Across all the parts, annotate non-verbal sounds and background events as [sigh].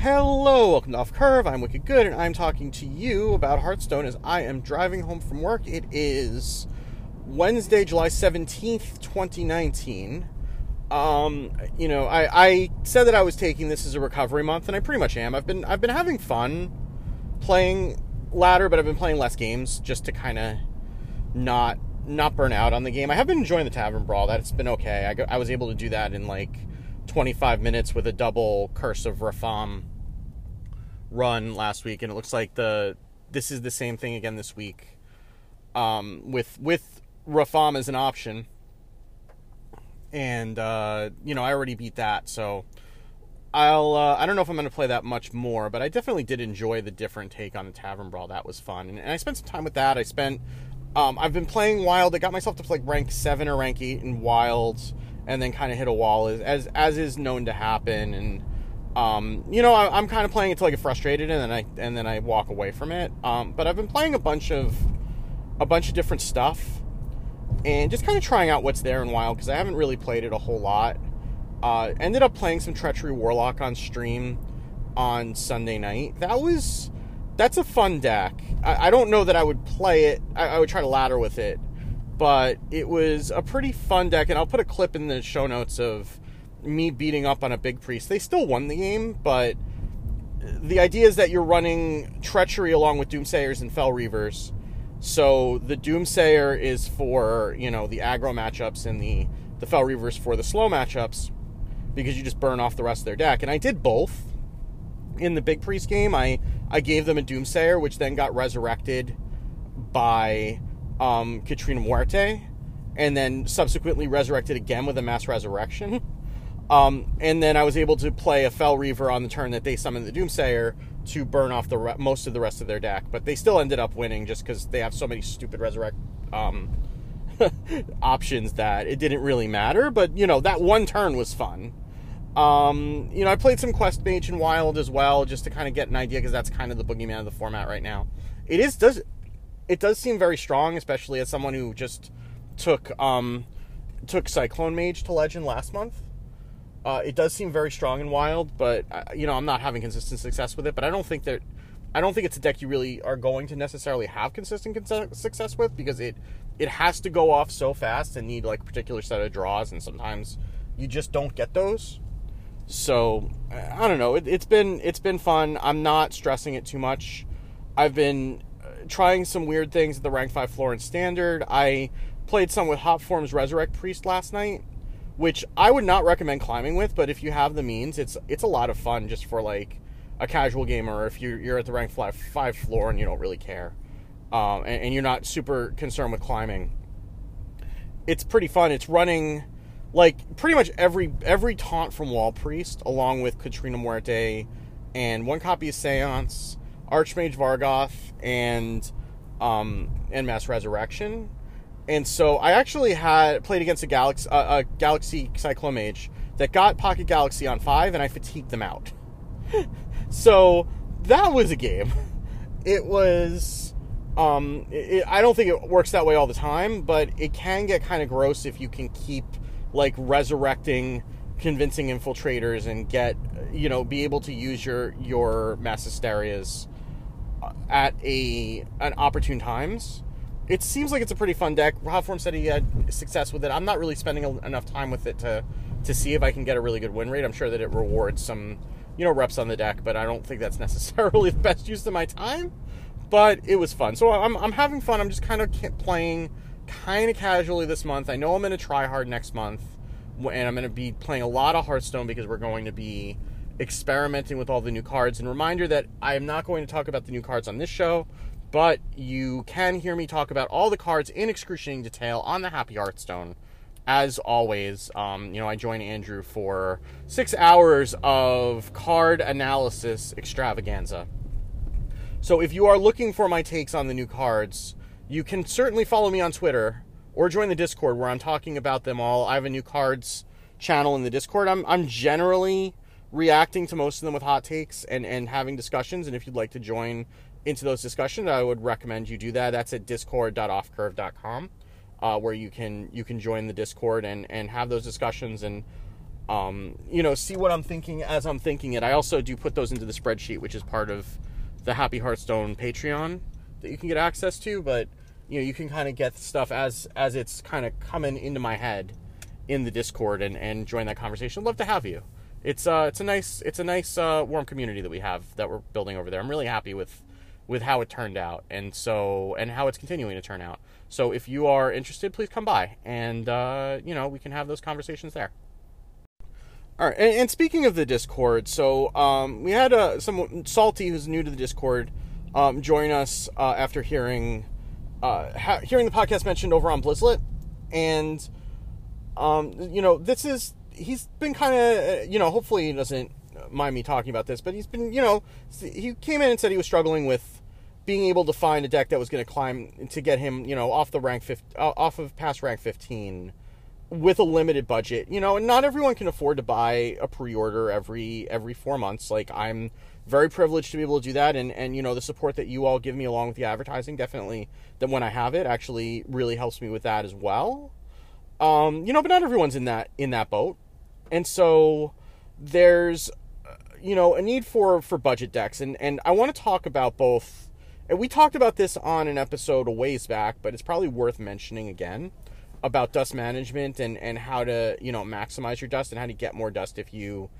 Hello, welcome to Off Curve. I'm Wicked Good, and I'm talking to you about Hearthstone as I am driving home from work. It is Wednesday, July 17th, 2019. Um, you know, I, I said that I was taking this as a recovery month, and I pretty much am. I've been I've been having fun playing ladder, but I've been playing less games just to kind of not not burn out on the game. I have been enjoying the Tavern Brawl. That's been okay. I, go, I was able to do that in like 25 minutes with a double Curse of Rafaam run last week, and it looks like the this is the same thing again this week. Um, with with Rafaam as an option, and uh, you know I already beat that, so I'll uh, I don't know if I'm going to play that much more, but I definitely did enjoy the different take on the Tavern Brawl. That was fun, and, and I spent some time with that. I spent um, I've been playing Wild. I got myself to like rank seven or rank eight in Wilds and then kind of hit a wall as as, as is known to happen. And um, you know I, am kind of playing until I get frustrated and then I and then I walk away from it. Um, but I've been playing a bunch of a bunch of different stuff and just kind of trying out what's there in wild because I haven't really played it a whole lot. Uh, ended up playing some treachery warlock on stream on Sunday night. That was that's a fun deck. I, I don't know that I would play it. I, I would try to ladder with it but it was a pretty fun deck, and I'll put a clip in the show notes of me beating up on a big priest. They still won the game, but the idea is that you're running treachery along with doomsayers and fel reavers. So the doomsayer is for you know the aggro matchups, and the the fel reavers for the slow matchups, because you just burn off the rest of their deck. And I did both in the big priest game. I I gave them a doomsayer, which then got resurrected by um, Catrina Muerte, and then subsequently resurrected again with a mass resurrection. Um, and then I was able to play a Fel Reaver on the turn that they summoned the Doomsayer to burn off the re- most of the rest of their deck. But they still ended up winning just because they have so many stupid resurrect um, [laughs] options that it didn't really matter. But you know that one turn was fun. Um, you know I played some Quest Mage and Wild as well just to kind of get an idea because that's kind of the boogeyman of the format right now. It is does it does seem very strong, especially as someone who just took um, took Cyclone Mage to Legend last month. Uh, it does seem very strong and wild, but uh, you know I'm not having consistent success with it. But I don't think that I don't think it's a deck you really are going to necessarily have consistent success with because it it has to go off so fast and need like a particular set of draws, and sometimes you just don't get those. So I don't know. It, it's been it's been fun. I'm not stressing it too much. I've been trying some weird things at the rank 5 Florence Standard. I played some with Hotform's Resurrect Priest last night, which I would not recommend climbing with, but if you have the means, it's it's a lot of fun just for like a casual gamer or if you're, you're at the rank 5, 5 floor and you don't really care. Um, and, and you're not super concerned with climbing. It's pretty fun. It's running like pretty much every every taunt from Wall Priest, along with Catrina Muerte and one copy of Seance Archmage Vargoth and um, and Mass Resurrection. And so I actually had played against a Galaxy, a Galaxy Cyclone Mage that got Pocket Galaxy on five, and I fatigued them out. [laughs] so that was a game. It was. Um, it, I don't think it works that way all the time, but it can get kind of gross if you can keep like resurrecting convincing infiltrators and get you know be able to use your your mass hysterias at a an opportune times. It seems like it's a pretty fun deck. Hotform said he had success with it. I'm not really spending enough time with it to to see if I can get a really good win rate. I'm sure that it rewards some you know reps on the deck, but I don't think that's [laughs] necessarily the best use of my time. But it was fun, so I'm I'm having fun. I'm just kind of playing kind of casually this month. I know I'm going to try hard next month, and I'm going to be playing a lot of Hearthstone because we're going to be experimenting with all the new cards. And reminder that I am not going to talk about the new cards on this show, but you can hear me talk about all the cards in excruciating detail on the Happy Hearthstone. As always, um, you know, I join Andrew for six hours of card analysis extravaganza. So if you are looking for my takes on the new cards, you can certainly follow me on Twitter or join the Discord where I'm talking about them all. I have a new cards channel in the Discord. I'm I'm generally reacting to most of them with hot takes and, and having discussions. And if you'd like to join into those discussions, I would recommend you do that. That's at discord.offcurve.com, uh, where you can you can join the Discord and, and have those discussions. And um, you know, see what I'm thinking as I'm thinking it. I also do put those into the spreadsheet, which is part of the Happy Hearthstone Patreon that you can get access to. But you know, you can kind of get stuff as as it's kind of coming into my head in the Discord and, and join that conversation. Love to have you. It's uh it's a nice it's a nice uh, warm community that we have that we're building over there. I'm really happy with with how it turned out and so and how it's continuing to turn out. So if you are interested, please come by and uh, you know we can have those conversations there. All right, and, and speaking of the Discord, so um, we had uh, someone salty who's new to the Discord um, join us uh, after hearing uh, ha- hearing the podcast mentioned over on Blizzlet, and um, you know this is he's been kind of you know hopefully he doesn't mind me talking about this, but he's been you know he came in and said he was struggling with being able to find a deck that was going to climb to get him you know off the rank 15, uh, off of past rank 15 with a limited budget, you know, and not everyone can afford to buy a pre-order every every four months. Like I'm very privileged to be able to do that, and and you know the support that you all give me along with the advertising definitely that when I have it actually really helps me with that as well. Um, you know, but not everyone's in that in that boat, and so there's uh, you know a need for for budget decks, and and I want to talk about both. And we talked about this on an episode a ways back, but it's probably worth mentioning again about dust management and and how to you know maximize your dust and how to get more dust if you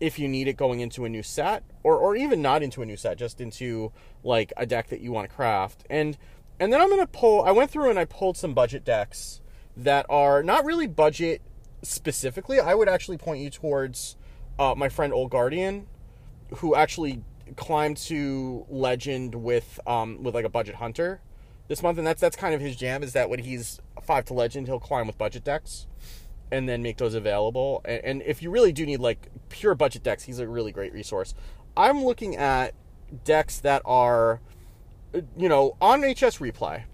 if you need it going into a new set or or even not into a new set just into like a deck that you want to craft and and then I'm gonna pull I went through and I pulled some budget decks that are not really budget specifically I would actually point you towards uh, my friend Old Guardian who actually climbed to legend with um with like a budget hunter this month, and that's that's kind of his jam. Is that when he's five to legend, he'll climb with budget decks, and then make those available. And, and if you really do need like pure budget decks, he's a really great resource. I'm looking at decks that are, you know, on HS replay.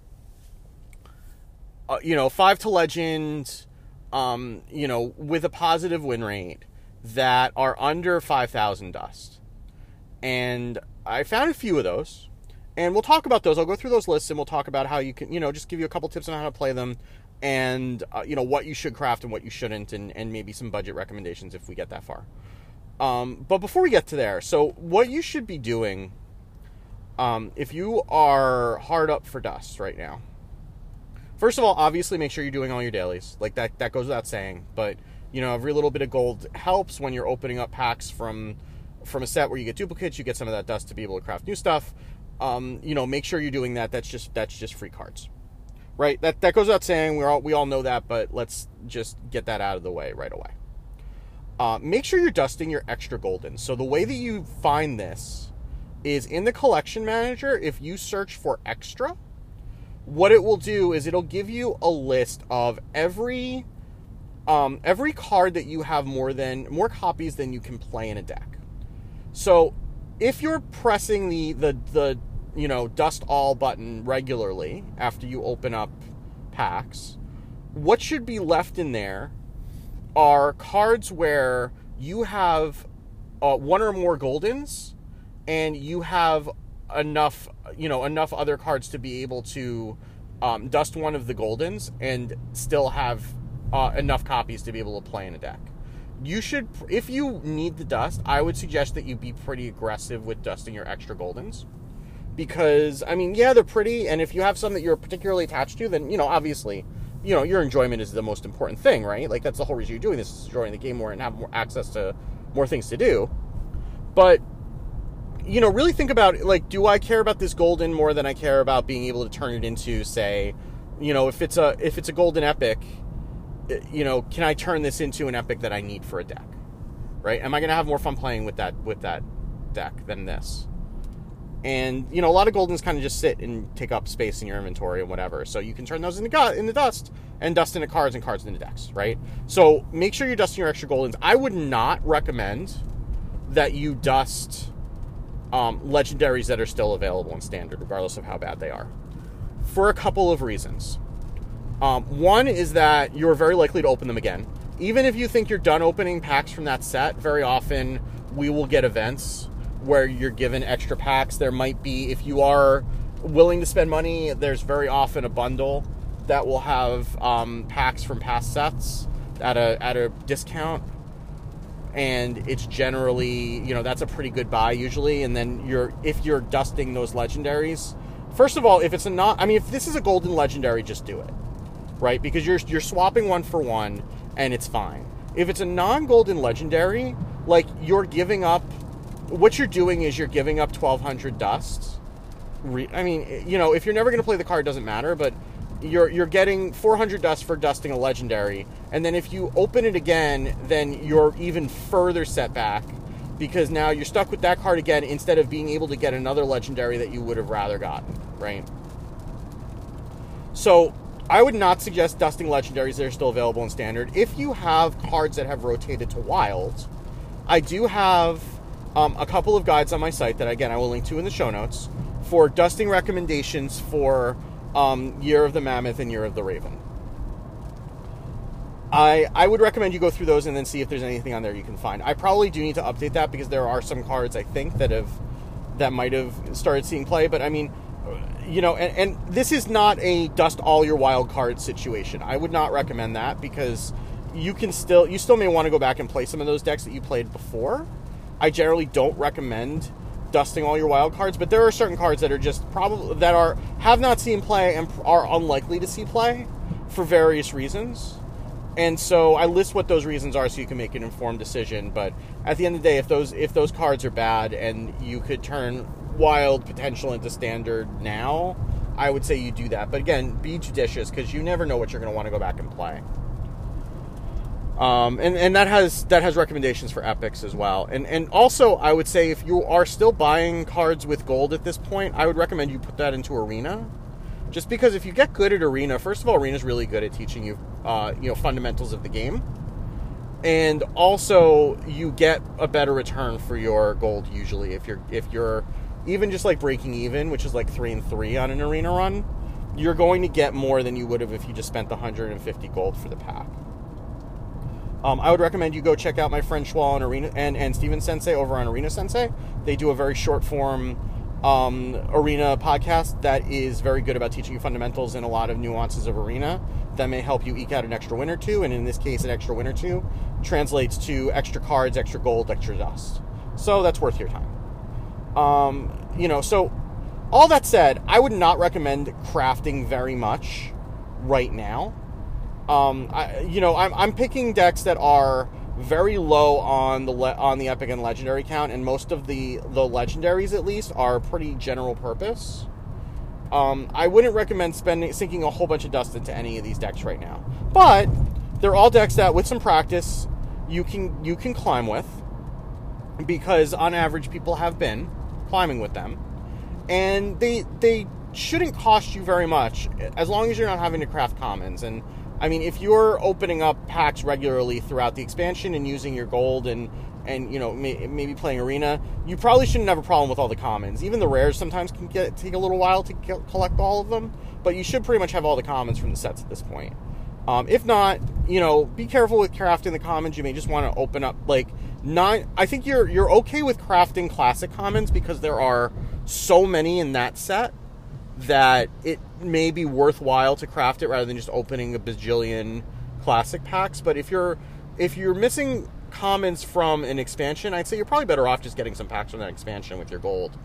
Uh, you know, five to legend, um, you know, with a positive win rate that are under five thousand dust, and I found a few of those and we'll talk about those. I'll go through those lists and we'll talk about how you can, you know, just give you a couple tips on how to play them and, uh, you know, what you should craft and what you shouldn't, and, and maybe some budget recommendations if we get that far. Um, but before we get to there, so what you should be doing um, if you are hard up for dust right now, first of all, obviously make sure you're doing all your dailies. Like that, that goes without saying. But you know, every little bit of gold helps when you're opening up packs from from a set where you get duplicates. You get some of that dust to be able to craft new stuff um, you know, make sure you're doing that. That's just that's just free cards, right? That that goes without saying. We're all we all know that, but let's just get that out of the way right away. Uh, make sure you're dusting your extra golden. So the way that you find this is in the collection manager. If you search for extra, what it will do is it'll give you a list of every um, every card that you have more than more copies than you can play in a deck. So if you're pressing the the the you know, dust all button regularly after you open up packs, what should be left in there are cards where you have uh, one or more goldens and you have enough, you know, enough other cards to be able to um, dust one of the goldens and still have uh, enough copies to be able to play in a deck. You should if you need the dust i would suggest that you be pretty aggressive with dusting your extra goldens. Because i mean yeah they're pretty and if you have some that you're particularly attached to then you know obviously you know your enjoyment is the most important thing right? Like that's the whole reason you're doing this is enjoying the game more and have more access to more things to do. But you know really think about like do i care about this golden more than i care about being able to turn it into say you know if it's a if it's a golden epic eh, you know, can I turn this into an epic that I need for a deck? Right? Am I going to have more fun playing with that with that deck than this? And you know, a lot of goldens kind of just sit and take up space in your inventory and whatever. So you can turn those into in the dust and dust into cards and cards into decks, right? So make sure you're dusting your extra goldens. I would not recommend that you dust um, legendaries that are still available in standard, regardless of how bad they are, for a couple of reasons. Um, one is that you're very likely to open them again. Even if you think you're done opening packs from that set, very often we will get events where you're given extra packs. There might be, if you are willing to spend money, there's very often a bundle that will have um, packs from past sets at a at a discount. And it's generally you know that's a pretty good buy usually. And then you're if you're dusting those legendaries, first of all, if it's a not, I mean, if this is a golden legendary, just do it, right? Because you're you're swapping one for one, and it's fine. If it's a non-golden legendary, like you're giving up, what you're doing is you're giving up 1,200 dust. I mean, you know, if you're never going to play the card, doesn't matter, but you're you're getting 400 dust for dusting a legendary, and then if you open it again, then you're even further set back because now you're stuck with that card again instead of being able to get another legendary that you would have rather gotten, right? So I would not suggest dusting legendaries that are still available in standard. If you have cards that have rotated to wild, I do have um, a couple of guides on my site that again I will link to in the show notes for dusting recommendations for um, Year of the Mammoth and Year of the Raven. I I would recommend you go through those and then see if there's anything on there you can find. I probably do need to update that because there are some cards I think that have that might have started seeing play, but I mean, you know, and, and this is not a dust all your wild cards situation. I would not recommend that because you can still you still may want to go back and play some of those decks that you played before. I generally don't recommend dusting all your wild cards, but there are certain cards that are just probably that are have not seen play and are unlikely to see play for various reasons. And so I list what those reasons are so you can make an informed decision. But at the end of the day, if those if those cards are bad and you could turn wild potential into standard now, I would say you do that. But again, be judicious because you never know what you're going to want to go back and play. Um, and, and that has that has recommendations for epics as well. And and also I would say if you are still buying cards with gold at this point, I would recommend you put that into arena. Just because if you get good at arena, first of all, arena is really good at teaching you uh, you know fundamentals of the game. And also you get a better return for your gold usually if you're if you're even just like breaking even, which is like 3 and 3 on an arena run, you're going to get more than you would have if you just spent the 150 gold for the pack. Um, I would recommend you go check out my friend Schwal and Arena and, and Steven Sensei over on Arena Sensei. They do a very short form um, arena podcast that is very good about teaching you fundamentals and a lot of nuances of arena that may help you eke out an extra win or two. And in this case, an extra win or two translates to extra cards, extra gold, extra dust. So that's worth your time. Um, you know, so all that said, I would not recommend crafting very much right now. Um, I, you know, I'm, I'm picking decks that are very low on the le- on the epic and legendary count, and most of the the legendaries at least are pretty general purpose. Um, I wouldn't recommend spending sinking a whole bunch of dust into any of these decks right now, but they're all decks that, with some practice, you can you can climb with, because on average people have been climbing with them, and they they shouldn't cost you very much as long as you're not having to craft commons. And I mean, if you're opening up packs regularly throughout the expansion and using your gold and and you know may, maybe playing arena, you probably shouldn't have a problem with all the commons. Even the rares sometimes can get take a little while to collect all of them, but you should pretty much have all the commons from the sets at this point. Um, if not, you know, be careful with crafting the commons. You may just want to open up like nine. I think you're you're okay with crafting classic commons because there are so many in that set that it may be worthwhile to craft it rather than just opening a bajillion classic packs. But if you're if you're missing commons from an expansion, I'd say you're probably better off just getting some packs from that expansion with your gold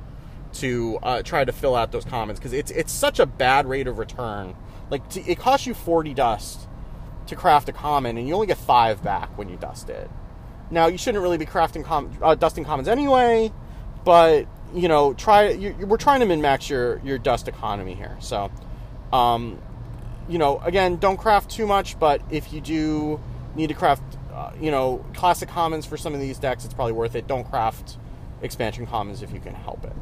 to uh, try to fill out those commons because it's it's such a bad rate of return. Like to, it costs you 40 dust to craft a common, and you only get five back when you dust it. Now you shouldn't really be crafting com- uh, dusting commons anyway, but you know, try you, we're trying to min max your your dust economy here. So, um, you know, again, don't craft too much, but if you do need to craft, uh, you know, classic commons for some of these decks, it's probably worth it. Don't craft expansion commons if you can help it.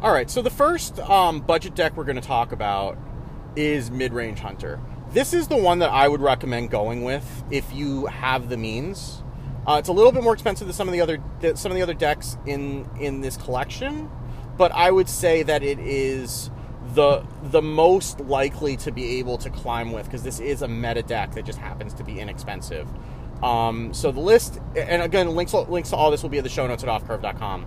All right, so the first um, budget deck we're going to talk about is Mid Range Hunter. This is the one that I would recommend going with if you have the means. Uh, it's a little bit more expensive than some of the other some of the other decks in in this collection, but I would say that it is the the most likely to be able to climb with because this is a meta deck that just happens to be inexpensive. Um, so the list, and again, links links to all this will be in the show notes at offcurve.com.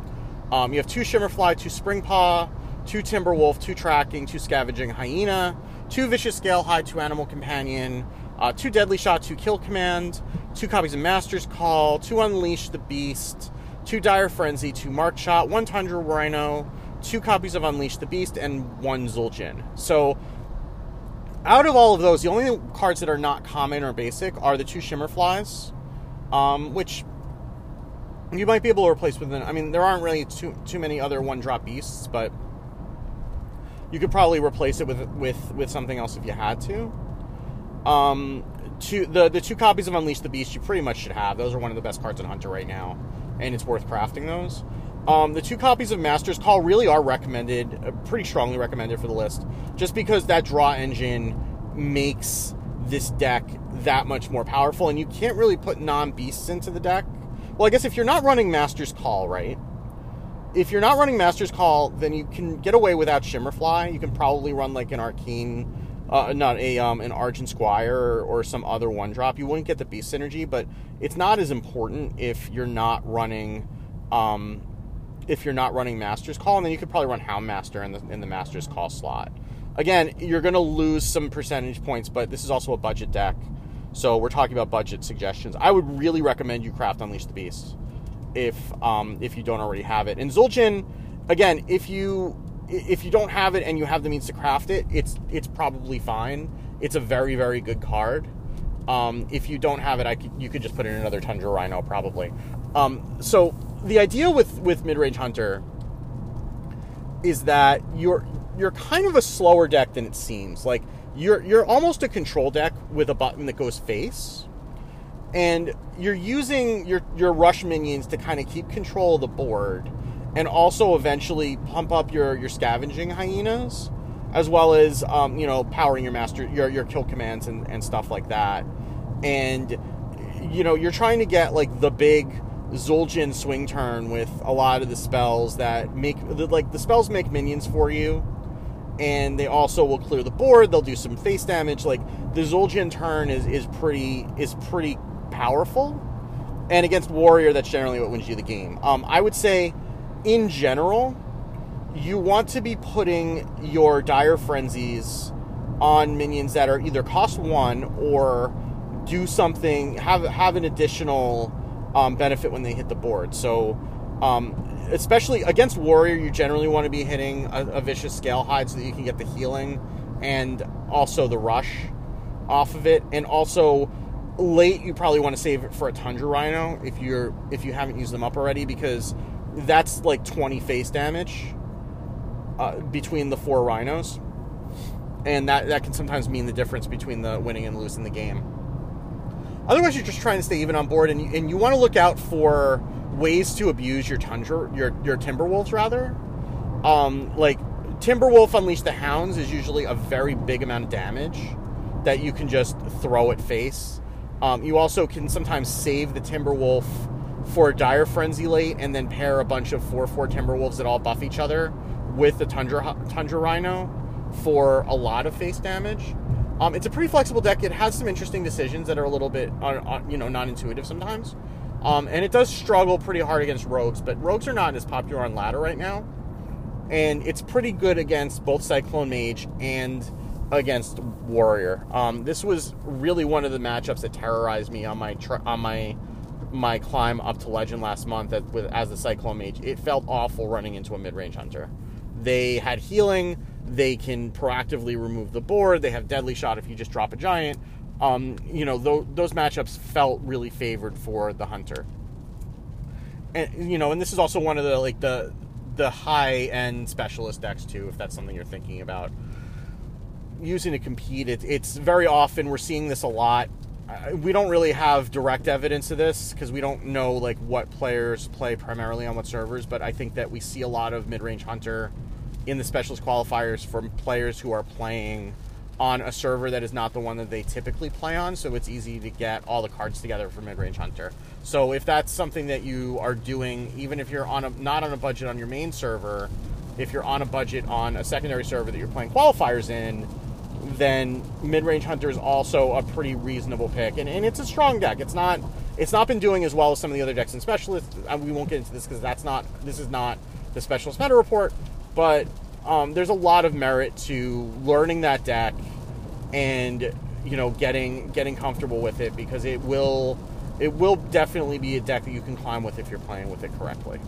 Um, you have two Shimmerfly, two Springpaw, two Timberwolf, two Tracking, two Scavenging Hyena, two Vicious Scalehide, two Animal Companion, uh, two Deadly Shot, two Kill Command, two copies of Master's Call, two Unleash the Beast, two Dire Frenzy, two Marked Shot, one Tundra Rhino, two copies of Unleash the Beast, and one Zul'jin. So, out of all of those, the only cards that are not common or basic are the two Shimmerflies, um, which you might be able to replace with. An, I mean, there aren't really too too many other one drop beasts, but you could probably replace it with with with something else if you had to. Um, two the the two copies of Unleash the Beast you pretty much should have. Those are one of the best cards in Hunter right now, and it's worth crafting those. Um, the two copies of Master's Call really are recommended, uh, pretty strongly recommended for the list, just because that draw engine makes this deck that much more powerful, and you can't really put non beasts into the deck. Well, I guess if you're not running Master's Call, right? If you're not running Master's Call, then you can get away without Shimmerfly. You can probably run like an Arcane uh, not a um, an Argent Squire or, or, some other one drop. You wouldn't get the beast synergy, but it's not as important if you're not running um, if you're not running Master's Call, and then you could probably run Houndmaster in the in the Master's Call slot. Again, you're going to lose some percentage points, but this is also a budget deck, so we're talking about budget suggestions. I would really recommend you craft Unleash the Beast if um, if you don't already have it. And Zul'jin, again, if you if you don't have it and you have the means to craft it, it's it's probably fine. It's a very very good card. Um, if you don't have it, I could, you could just put in another Tundra Rhino probably. Um, so the idea with with mid range hunter is that you're you're kind of a slower deck than it seems. Like you're you're almost a control deck with a button that goes face, and you're using your your rush minions to kind of keep control of the board and also eventually pump up your your scavenging hyenas, as well as um, you know powering your master your your kill commands and, and stuff like that. And you know you're trying to get like the big Zul'jin swing turn with a lot of the spells that make like the spells make minions for you, and they also will clear the board. They'll do some face damage. Like the Zul'jin turn is is pretty is pretty powerful. And against warrior, that's generally what wins you the game. Um, I would say in general, you want to be putting your dire frenzies on minions that are either cost one or do something have have an additional um, benefit when they hit the board. So, um, especially against warrior, you generally want to be hitting a, a vicious Scalehide so that you can get the healing and also the rush off of it, and also late you probably want to save it for a tundra rhino if you're if you haven't used them up already because that's like 20 face damage uh, between the four rhinos. And that, that can sometimes mean the difference between the winning and losing the game. Otherwise, you're just trying to stay even on board, and you, and you want to look out for ways to abuse your tundra, your your timberwolves rather. Um, like Timberwolf Unleash the Hounds is usually a very big amount of damage that you can just throw at face. Um, you also can sometimes save the Timberwolf for Dire Frenzy late and then pair a bunch of 4 4 Timberwolves that all buff each other with the Tundra, Tundra Rhino for a lot of face damage. Um, it's a pretty flexible deck. It has some interesting decisions that are a little bit, uh, uh, you know, non-intuitive sometimes, um, and it does struggle pretty hard against rogues. But rogues are not as popular on ladder right now, and it's pretty good against both Cyclone Mage and against Warrior. Um, this was really one of the matchups that terrorized me on my tr- on my my climb up to legend last month as, with, as the Cyclone Mage, it felt awful running into a mid range hunter. They had healing, they can proactively remove the board, they have deadly shot if you just drop a giant. Um, you know, th- those matchups felt really favored for the hunter. And you know, and this is also one of the like the the high end specialist decks too, if that's something you're thinking about using to compete. It, it's very often we're seeing this a lot we don't really have direct evidence of this because we don't know like what players play primarily on what servers. But I think that we see a lot of mid-range hunter in the specialist qualifiers from players who are playing on a server that is not the one that they typically play on. So it's easy to get all the cards together for mid-range hunter. So if that's something that you are doing, even if you're on a not on a budget on your main server, if you're on a budget on a secondary server that you're playing qualifiers in then mid-range hunter is also a pretty reasonable pick, and, and it's a strong deck. It's not it's not been doing as well as some of the other decks in specialists. We won't get into this because that's not this is not the specialist meta report, but um, there's a lot of merit to learning that deck and you know getting getting comfortable with it because it will it will definitely be a deck that you can climb with if you're playing with it correctly.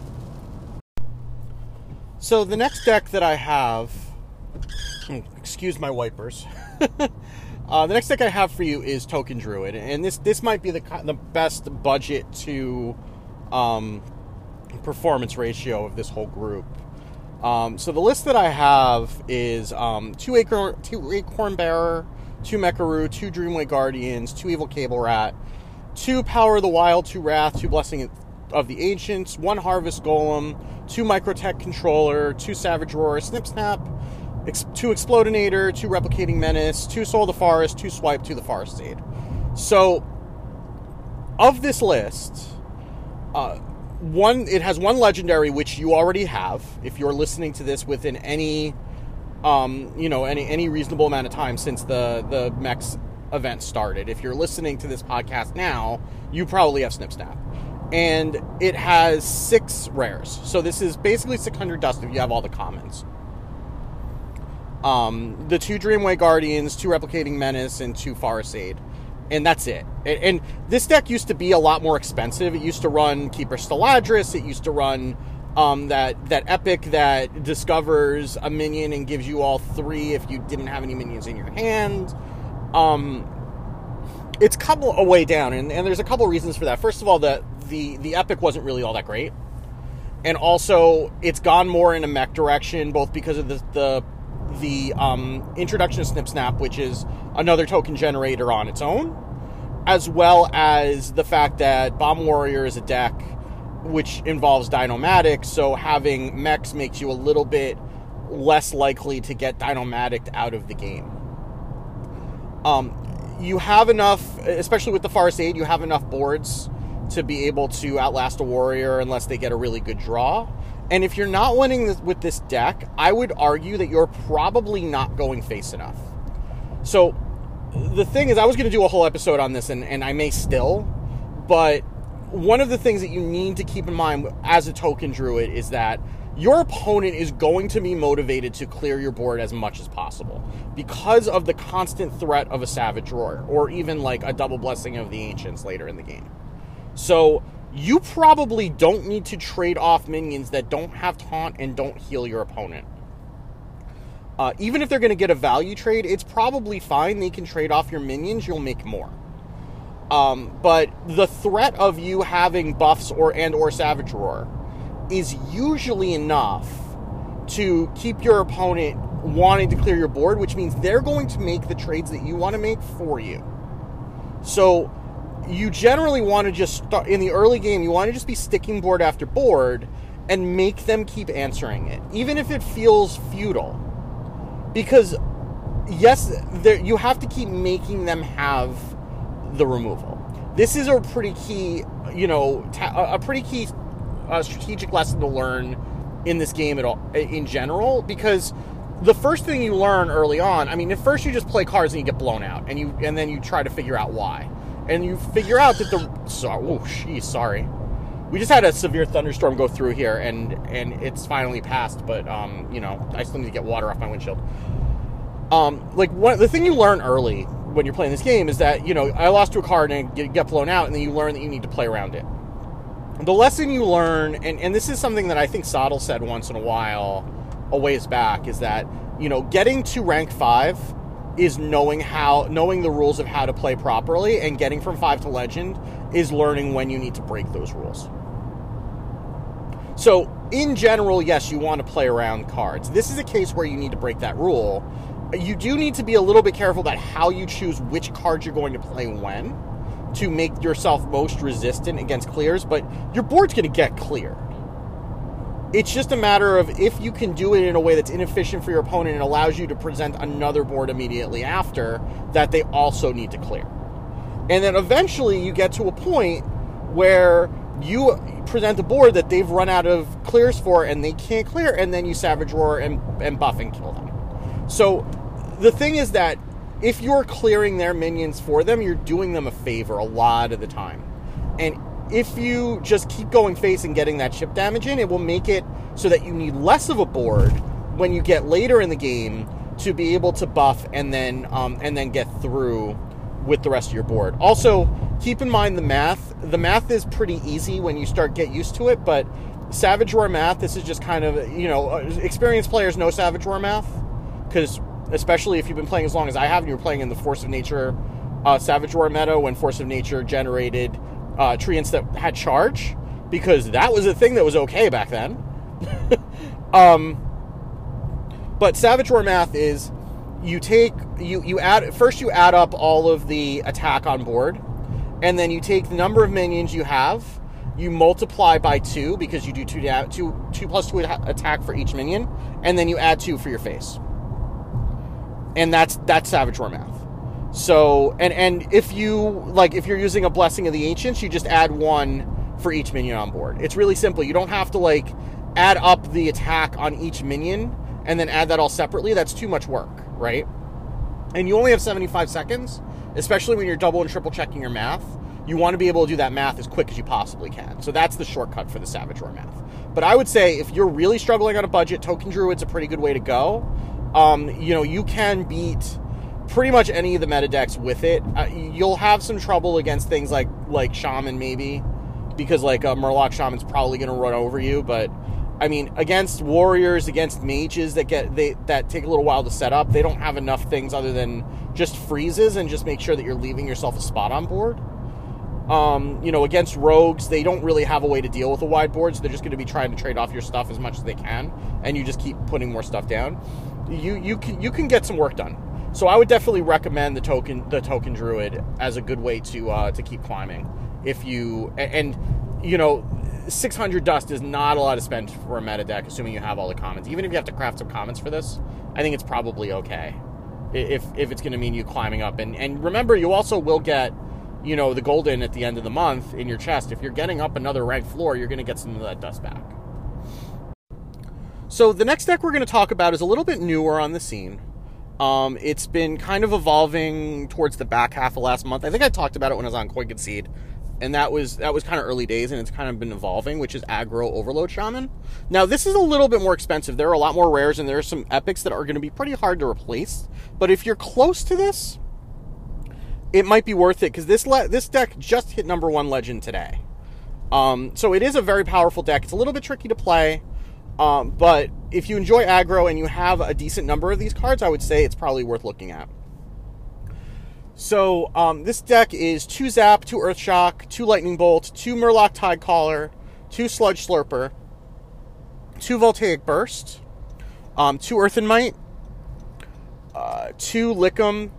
So the next deck that I have, [coughs] excuse my wipers. [laughs] uh, the next deck I have for you is Token Druid, and this this might be the the best budget to um, performance ratio of this whole group. Um, so the list that I have is um, two acorn, two acorn bearer, two Mecharoo, two Dreamway Guardians, two Evil Cable Rat, two Power of the Wild, two Wrath, two Blessing of the Ancients, one Harvest Golem, two Microtech Controller, two Savage Roar, Snip Snap, ex- two Explodinator, two Replicating Menace, two Soul of the Forest, two Swipe, two the Forest Aid. So, of this list, uh, one it has one legendary which you already have if you're listening to this within any um, you know any any reasonable amount of time since the the Mex event started. If you're listening to this podcast now, you probably have Snip Snap. And it has six rares. So this is basically 600 dust if you have all the commons. Um, the two Dreamway Guardians, two Replicating Menace, and two Forest Aid. And that's it. And, and this deck used to be a lot more expensive. It used to run Keeper Stalladris. It used to run um, that that epic that discovers a minion and gives you all three if you didn't have any minions in your hand. Um, it's couple a way down, and, and there's a couple reasons for that. First of all, the the the epic wasn't really all that great, and also it's gone more in a mech direction, both because of the the the um, introduction of Snip Snap, which is another token generator on its own, as well as the fact that Bomb Warrior is a deck which involves Dyn-o-matic, so having mechs makes you a little bit less likely to get Dyn-o-matic out of the game. Um, you have enough, especially with the Forest Aid, you have enough boards to be able to outlast a warrior unless they get a really good draw. And if you're not winning this, with this deck, I would argue that you're probably not going face enough. So the thing is, I was going to do a whole episode on this, and, and I may still, but one of the things that you need to keep in mind as a token druid is that your opponent is going to be motivated to clear your board as much as possible because of the constant threat of a savage roar or even like a double blessing of the ancients later in the game. So you probably don't need to trade off minions that don't have taunt and don't heal your opponent. Uh, even if they're going to get a value trade, it's probably fine. They can trade off your minions. You'll make more. Um, but the threat of you having buffs or and or savage roar is usually enough to keep your opponent wanting to clear your board, which means they're going to make the trades that you want to make for you. So you generally want to just start in the early game, you want to just be sticking board after board and make them keep answering it, even if it feels futile. Because yes, you have to keep making them have the removal. This is a pretty key, you know, ta- a pretty key uh, strategic lesson to learn in this game at all, in general, because the first thing you learn early on, I mean, at first you just play cards and you get blown out, and you and then you try to figure out why and you figure out that the sorry, oh, geez, sorry. We just had a severe thunderstorm go through here, and and it's finally passed. But um, you know, I still need to get water off my windshield. Um, like one, the thing you learn early when you're playing this game is that you know I lost to a card and get, get blown out, and then you learn that you need to play around it. The lesson you learn, and, and this is something that I think Sottle said once in a while, a ways back, is that you know getting to rank five is knowing how knowing the rules of how to play properly and getting from 5 to legend is learning when you need to break those rules. So, in general, yes, you want to play around cards. This is a case where you need to break that rule. You do need to be a little bit careful about how you choose which cards you're going to play when to make yourself most resistant against clears, but your board's going to get cleared. It's just a matter of if you can do it in a way that's inefficient for your opponent and allows you to present another board immediately after that they also need to clear. And then eventually you get to a point where you present a board that they've run out of clears for and they can't clear, and then you Savage Roar and, and buff and kill them. So the thing is that if you're clearing their minions for them, you're doing them a favor a lot of the time. And if you just keep going face and getting that chip damage in, it will make it so that you need less of a board when you get later in the game to be able to buff and then um, and then get through with the rest of your board. Also, keep in mind the math. The math is pretty easy when you start get used to it, but Savage Roar math, this is just kind of, you know, uh, experienced players know Savage Roar math because especially if you've been playing as long as I have and you're playing in the Force of Nature uh, Savage Roar meta when Force of Nature generated uh, treants that had charge because that was a thing that was okay back then. [laughs] um, but Savage Roar math is you take you you add first you add up all of the attack on board, and then you take the number of minions you have, you multiply by two because you do two plus two two plus two attack for each minion, and then you add two for your face. And that's that's Savage Roar math. So and and if you like if you're using a blessing of the ancients, you just add one for each minion on board. It's really simple. You don't have to like add up the attack on each minion and then add that all separately. That's too much work, right? And you only have 75 seconds, especially when you're double and triple checking your math. You want to be able to do that math as quick as you possibly can. So that's the shortcut for the Savage Roar math. But I would say if you're really struggling on a budget, Token Druid's a pretty good way to go. Um, you know, you can beat pretty much any of the meta decks with it. Uh, you'll have some trouble against things like like Shaman maybe, because like a uh, Murloc Shaman's probably going to run over you. But I mean, against warriors, against mages that get they that take a little while to set up, they don't have enough things other than just freezes and just make sure that you're leaving yourself a spot on board. Um, you know, against rogues, they don't really have a way to deal with a wide board, so they're just going to be trying to trade off your stuff as much as they can, and you just keep putting more stuff down. You you can you can get some work done. So I would definitely recommend the token the token druid as a good way to uh, to keep climbing. If you and you know 600 dust is not a lot to spend for a meta deck, assuming you have all the commons. Even if you have to craft some commons for this, I think it's probably okay. If if it's going to mean you climbing up, and and remember, you also will get, you know, the golden at the end of the month in your chest. If you're getting up another rank floor, you're going to get some of that dust back. So the next deck we're going to talk about is a little bit newer on the scene. Um, it's been kind of evolving towards the back half of last month. I think I talked about it when I was on Coin Seed, and that was that was kind of early days, and it's kind of been evolving, which is aggro overload shaman. Now this is a little bit more expensive. There are a lot more rares, and there are some epics that are going to be pretty hard to replace. But if you're close to this, it might be worth it because this le- this deck just hit number one legend today. Um, so it is a very powerful deck. It's a little bit tricky to play. Um, but if you enjoy aggro and you have a decent number of these cards, I would say it's probably worth looking at. So um, this deck is two Zap, two Earth Shock, two Lightning Bolt, two Murloc Tidecaller, two Sludge Slurper, two Voltaic Burst, um, two Earthen Might, uh, two Likkim,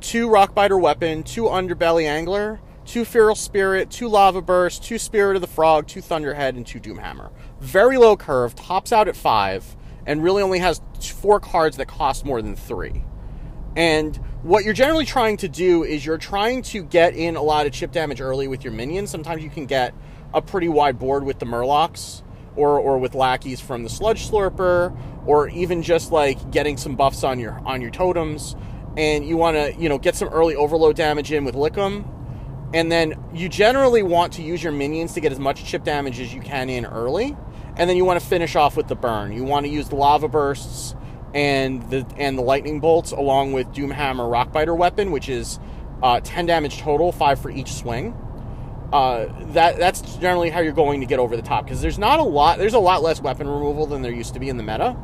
two Rockbiter Weapon, two Underbelly Angler, two Feral Spirit, two Lava Burst, two Spirit of the Frog, two Thunderhead, and two Doomhammer very low curve, tops out at five, and really only has four cards that cost more than three. And what you're generally trying to do is you're trying to get in a lot of chip damage early with your minions. Sometimes you can get a pretty wide board with the Murlocs or, or with lackeys from the Sludge Slurper, or even just like getting some buffs on your on your totems. And you want to you know get some early overload damage in with Likkim and then you generally want to use your minions to get as much chip damage as you can in early and then you want to finish off with the burn. You want to use the lava bursts and the and the lightning bolts along with Doomhammer Rockbiter weapon, which is uh, 10 damage total, five for each swing. Uh, that that's generally how you're going to get over the top because there's not a lot. There's a lot less weapon removal than there used to be in the meta.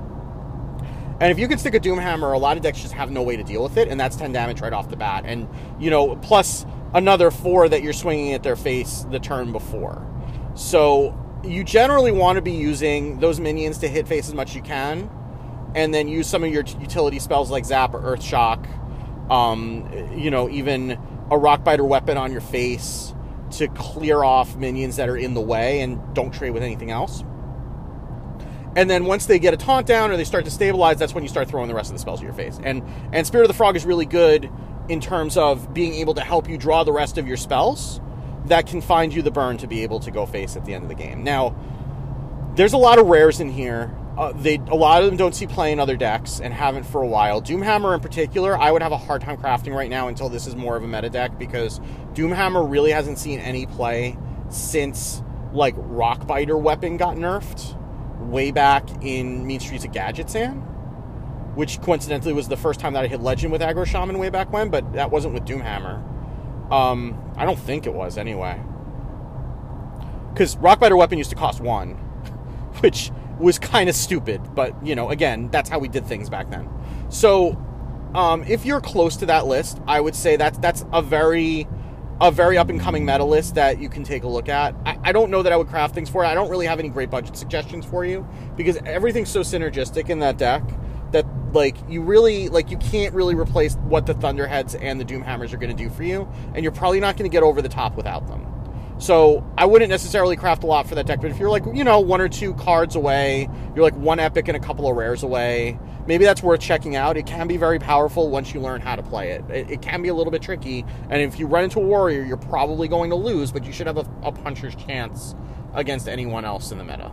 And if you can stick a Doomhammer, a lot of decks just have no way to deal with it, and that's 10 damage right off the bat. And you know, plus another four that you're swinging at their face the turn before. So you generally want to be using those minions to hit face as much as you can, and then use some of your utility spells like Zap or Earth Shock. Um, you know, even a Rockbiter weapon on your face to clear off minions that are in the way and don't trade with anything else. And then once they get a taunt down or they start to stabilize, that's when you start throwing the rest of the spells at your face. And and Spirit of the Frog is really good in terms of being able to help you draw the rest of your spells that can find you the burn to be able to go face at the end of the game. Now, there's a lot of rares in here. Uh, they a lot of them don't see play in other decks and haven't for a while. Doomhammer in particular, I would have a hard time crafting right now until this is more of a meta deck because Doomhammer really hasn't seen any play since like Rockbiter weapon got nerfed way back in Mean Streets of Gadgetzan which coincidentally was the first time that I hit Legend with Aggro Shaman way back when, but that wasn't with Doomhammer. Um, I don't think it was anyway. Because Rockbiter Weapon used to cost one, [laughs] which was kind of stupid, but you know, again, that's how we did things back then. So, um, if you're close to that list, I would say that's that's a very a very up and coming meta list that you can take a look at. I, I, don't know that I would craft things for it. I don't really have any great budget suggestions for you because everything's so synergistic in that deck like you really like you can't really replace what the Thunderheads and the Doomhammers are going to do for you, and you're probably not going to get over the top without them. So I wouldn't necessarily craft a lot for that deck, but if you're like, you know, one or two cards away, you're like one epic and a couple of rares away, maybe that's worth checking out. It can be very powerful once you learn how to play it. It, it can be a little bit tricky, and if you run into a warrior, you're probably going to lose, but you should have a, a puncher's chance against anyone else in the meta.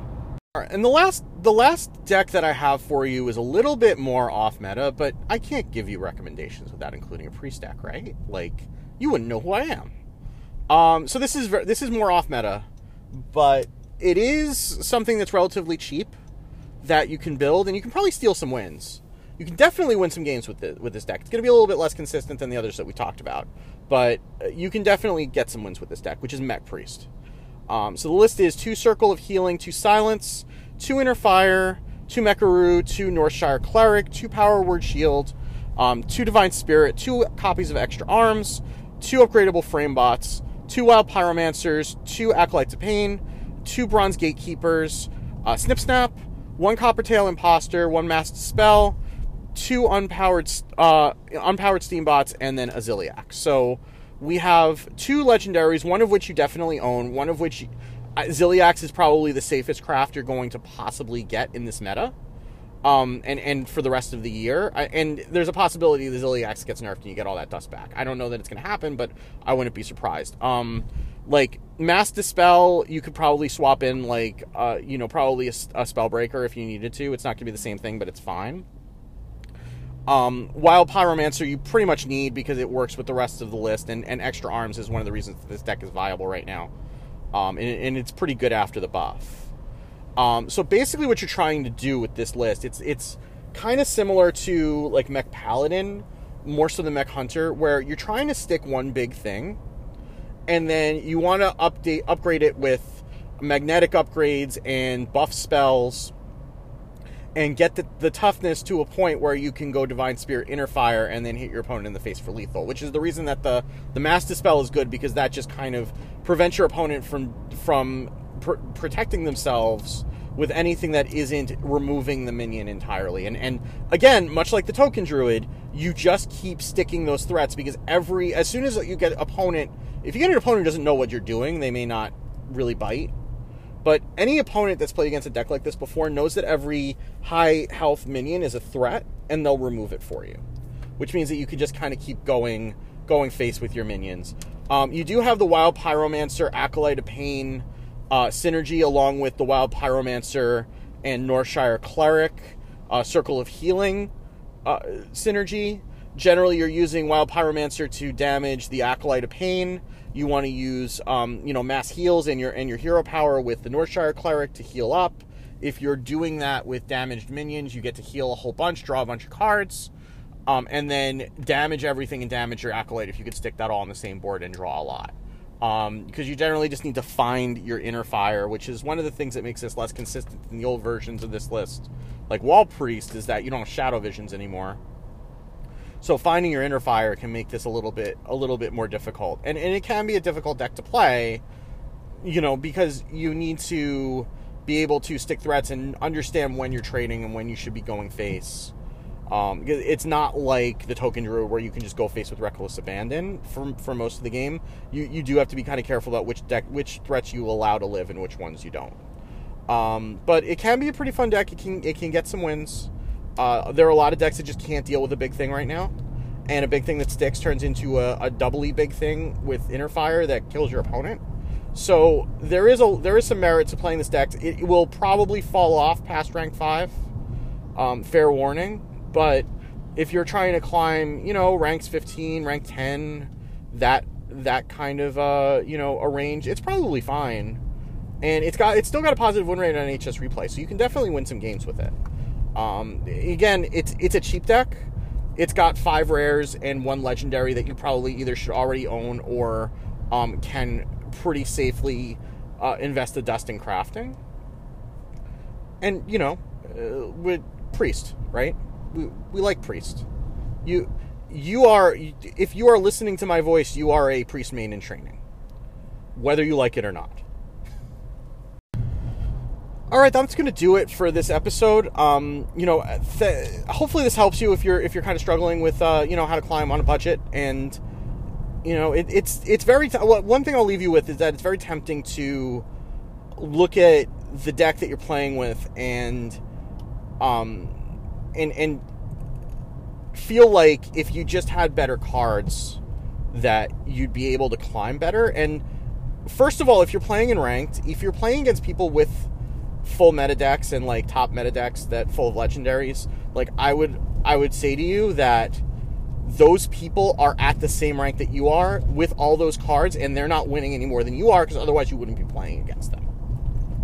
And the last the last deck that I have for you is a little bit more off meta, but I can't give you recommendations without including a priest deck, right? Like you wouldn't know who I am. Um, so this is this is more off meta, but it is something that's relatively cheap that you can build, and you can probably steal some wins. You can definitely win some games with the, with this deck. It's going to be a little bit less consistent than the others that we talked about, but uh, you can definitely get some wins with this deck, which is Mech Priest. Um, so the list is two Circle of Healing, two Silence, two Inner Fire, two Mecharoo, two Northshire Cleric, two Power Word Shield, um, two Divine Spirit, two copies of Extra Arms, two Upgradeable Framebots, two Wild Pyromancers, two Acolytes of Pain, two Bronze Gatekeepers, uh, Snip Snap, one Coppertail Imposter, one Mass Dispel, two unpowered uh, unpowered Steambots, and then a Ziliax. So we have two legendaries, one of which you definitely own, one of which uh, Ziliax is probably the safest craft you're going to possibly get in this meta um, and and for the rest of the year. And there's a possibility the Ziliax gets nerfed and you get all that dust back. I don't know that it's going to happen, but I wouldn't be surprised. Um, like mass dispel, you could probably swap in like uh, you know probably a, a spellbreaker if you needed to. It's not going to be the same thing, but it's fine. Um, Wild Pyromancer you pretty much need because it works with the rest of the list, and, and extra arms is one of the reasons this deck is viable right now. Um, and, and it's pretty good after the buff. Um, so basically, what you're trying to do with this list, it's it's kind of similar to like Mech Paladin, more so than Mech Hunter, where you're trying to stick one big thing, and then you want to update upgrade it with magnetic upgrades and buff spells, and get the, the toughness to a point where you can go Divine Spirit, Inner Fire, and then hit your opponent in the face for lethal. Which is the reason that the the Mass Dispel is good because that just kind of prevents your opponent from from pr- protecting themselves with anything that isn't removing the minion entirely. And and again, much like the token druid, you just keep sticking those threats because every as soon as you get opponent, if you get an opponent who doesn't know what you're doing, they may not really bite. But any opponent that's played against a deck like this before knows that every high health minion is a threat, and they'll remove it for you. Which means that you can just kind of keep going, going face with your minions. Um, you do have the Wild Pyromancer, Acolyte of Pain, uh, synergy along with the Wild Pyromancer and Northshire Cleric, uh, Circle of Healing uh, synergy. Generally, you're using Wild Pyromancer to damage the Acolyte of Pain. You want to use, um, you know, mass heals and your and your hero power with the Northshire Cleric to heal up. If you're doing that with damaged minions, you get to heal a whole bunch, draw a bunch of cards, um, and then damage everything and damage your Acolyte if you could stick that all on the same board and draw a lot because um, you generally just need to find your inner fire, which is one of the things that makes this less consistent than the old versions of this list. Like Wall Priest is that you don't have shadow visions anymore. So finding your inner fire can make this a little bit a little bit more difficult. And and it can be a difficult deck to play, you know, because you need to be able to stick threats and understand when you're trading and when you should be going face. Um, it's not like the token druid where you can just go face with reckless abandon for for most of the game. You you do have to be kind of careful about which deck which threats you allow to live and which ones you don't. Um, but it can be a pretty fun deck. It can it can get some wins. Uh, there are a lot of decks that just can't deal with a big thing right now, and a big thing that sticks turns into a, a doubly big thing with inner fire that kills your opponent. So there is a there is some merit to playing this deck. It, will probably fall off past rank five. Um, fair warning but if you're trying to climb, you know, ranks 15, rank 10, that that kind of uh, you know, a range, it's probably fine. And it's got it's still got a positive win rate on HSReplay, so you can definitely win some games with it. Um, again, it's it's a cheap deck. It's got five rares and one legendary that you probably either should already own or um, can pretty safely uh, invest the dust in crafting. And you know, uh, with priest, right? We, we like priest. You you are if you are listening to my voice, you are a priest main in training, whether you like it or not. All right, that's to do it for this episode. Um, you know, th- hopefully this helps you if you're if you're kind of struggling with uh, you know how to climb on a budget and you know it, it's it's very t- one thing I'll leave you with is that it's very tempting to look at the deck that you're playing with and um and and feel like if you just had better cards that you'd be able to climb better and first of all if you're playing in ranked if you're playing against people with full meta decks and like top meta decks that full of legendaries like i would i would say to you that those people are at the same rank that you are with all those cards and they're not winning any more than you are because otherwise you wouldn't be playing against them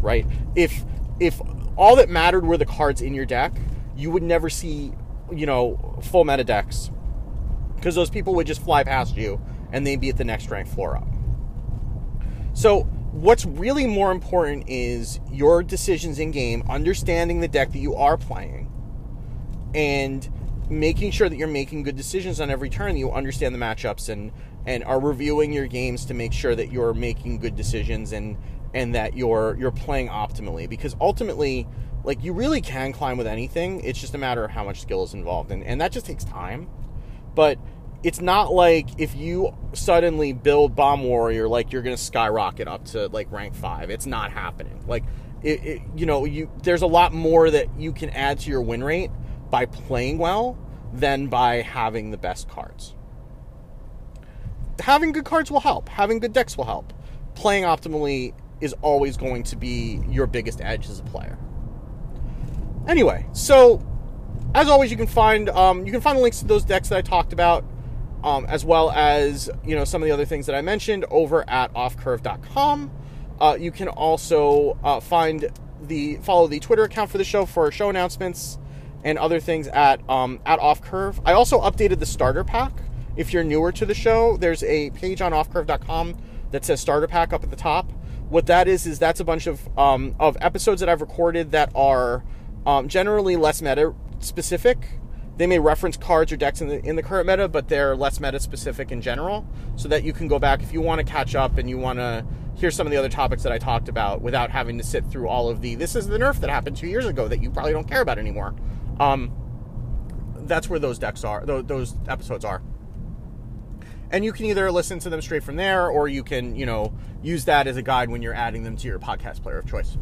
right if if all that mattered were the cards in your deck you would never see you know, full meta decks. Because those people would just fly past you and they'd be at the next rank floor up. So, what's really more important is your decisions in game, understanding the deck that you are playing, and making sure that you're making good decisions on every turn, that you understand the matchups and and are reviewing your games to make sure that you're making good decisions and and that you're you're playing optimally because ultimately like you really can climb with anything. It's just a matter of how much skill is involved, and and that just takes time. But it's not like if you suddenly build Bomb Warrior, like you're gonna skyrocket up to like rank five. It's not happening. Like it, it, you know, you there's a lot more that you can add to your win rate by playing well than by having the best cards. Having good cards will help. Having good decks will help. Playing optimally is always going to be your biggest edge as a player. Anyway, so as always, you can find um, you can find the links to those decks that I talked about, um, as well as you know some of the other things that I mentioned over at offcurve.com. Uh, you can also uh, find the follow the Twitter account for the show for show announcements and other things at um, at offcurve. I also updated the starter pack. If you're newer to the show, there's a page on offcurve.com that says starter pack up at the top. What that is is that's a bunch of um, of episodes that I've recorded that are um, generally less meta specific. They may reference cards or decks in the in the current meta, but they're less meta specific in general, so that you can go back if you want to catch up and you want to hear some of the other topics that I talked about without having to sit through all of the this is the nerf that happened two years ago that you probably don't care about anymore. Um, that's where those decks are, those episodes are. And you can either listen to them straight from there, or you can, you know, use that as a guide when you're adding them to your podcast player of choice.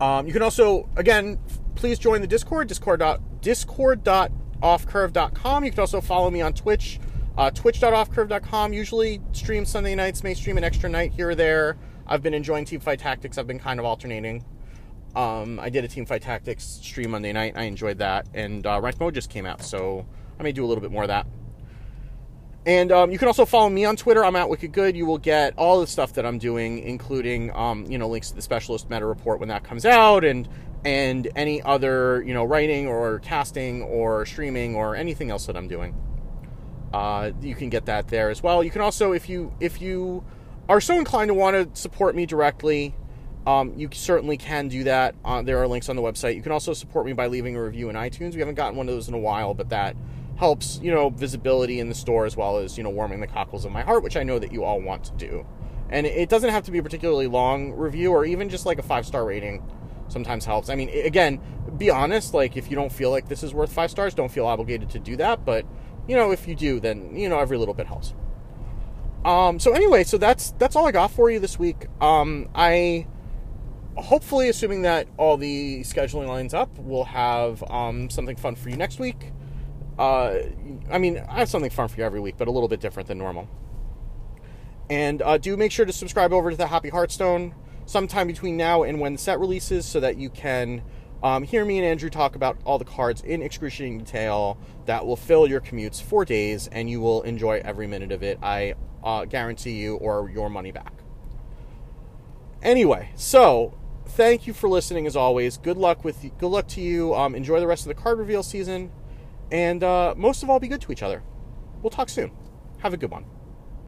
Um, you can also, again, please join the Discord, discord. discord.offcurve.com. You can also follow me on Twitch, uh, twitch.offcurve.com. Usually stream Sunday nights, may stream an extra night here or there. I've been enjoying Teamfight Tactics. I've been kind of alternating. Um, I did a Teamfight Tactics stream Monday night. I enjoyed that. And uh, Ranked Mode just came out, so I may do a little bit more of that. And um, you can also follow me on Twitter. I'm at Wicked Good. You will get all the stuff that I'm doing, including um, you know links to the Specialist Meta Report when that comes out, and and any other you know writing or casting or streaming or anything else that I'm doing. Uh, you can get that there as well. You can also, if you if you are so inclined to want to support me directly, um, you certainly can do that. Uh, there are links on the website. You can also support me by leaving a review in iTunes. We haven't gotten one of those in a while, but that helps, you know, visibility in the store as well as, you know, warming the cockles of my heart, which I know that you all want to do. And it doesn't have to be a particularly long review or even just like a five star rating sometimes helps. I mean, again, be honest, like if you don't feel like this is worth five stars, don't feel obligated to do that. But, you know, if you do, then, you know, every little bit helps. Um, so anyway, so that's that's all I got for you this week. Um, I hopefully, assuming that all the scheduling lines up, we'll have um, something fun for you next week. Uh, I mean, I have something fun for you every week, but a little bit different than normal. And uh, do make sure to subscribe over to the Happy Hearthstone sometime between now and when the set releases so that you can um, hear me and Andrew talk about all the cards in excruciating detail that will fill your commutes for days and you will enjoy every minute of it. I uh, guarantee you, or your money back. Anyway, so thank you for listening as always. Good luck with good luck to you. Um, enjoy the rest of the card reveal season, and uh, most of all, be good to each other. We'll talk soon. Have a good one.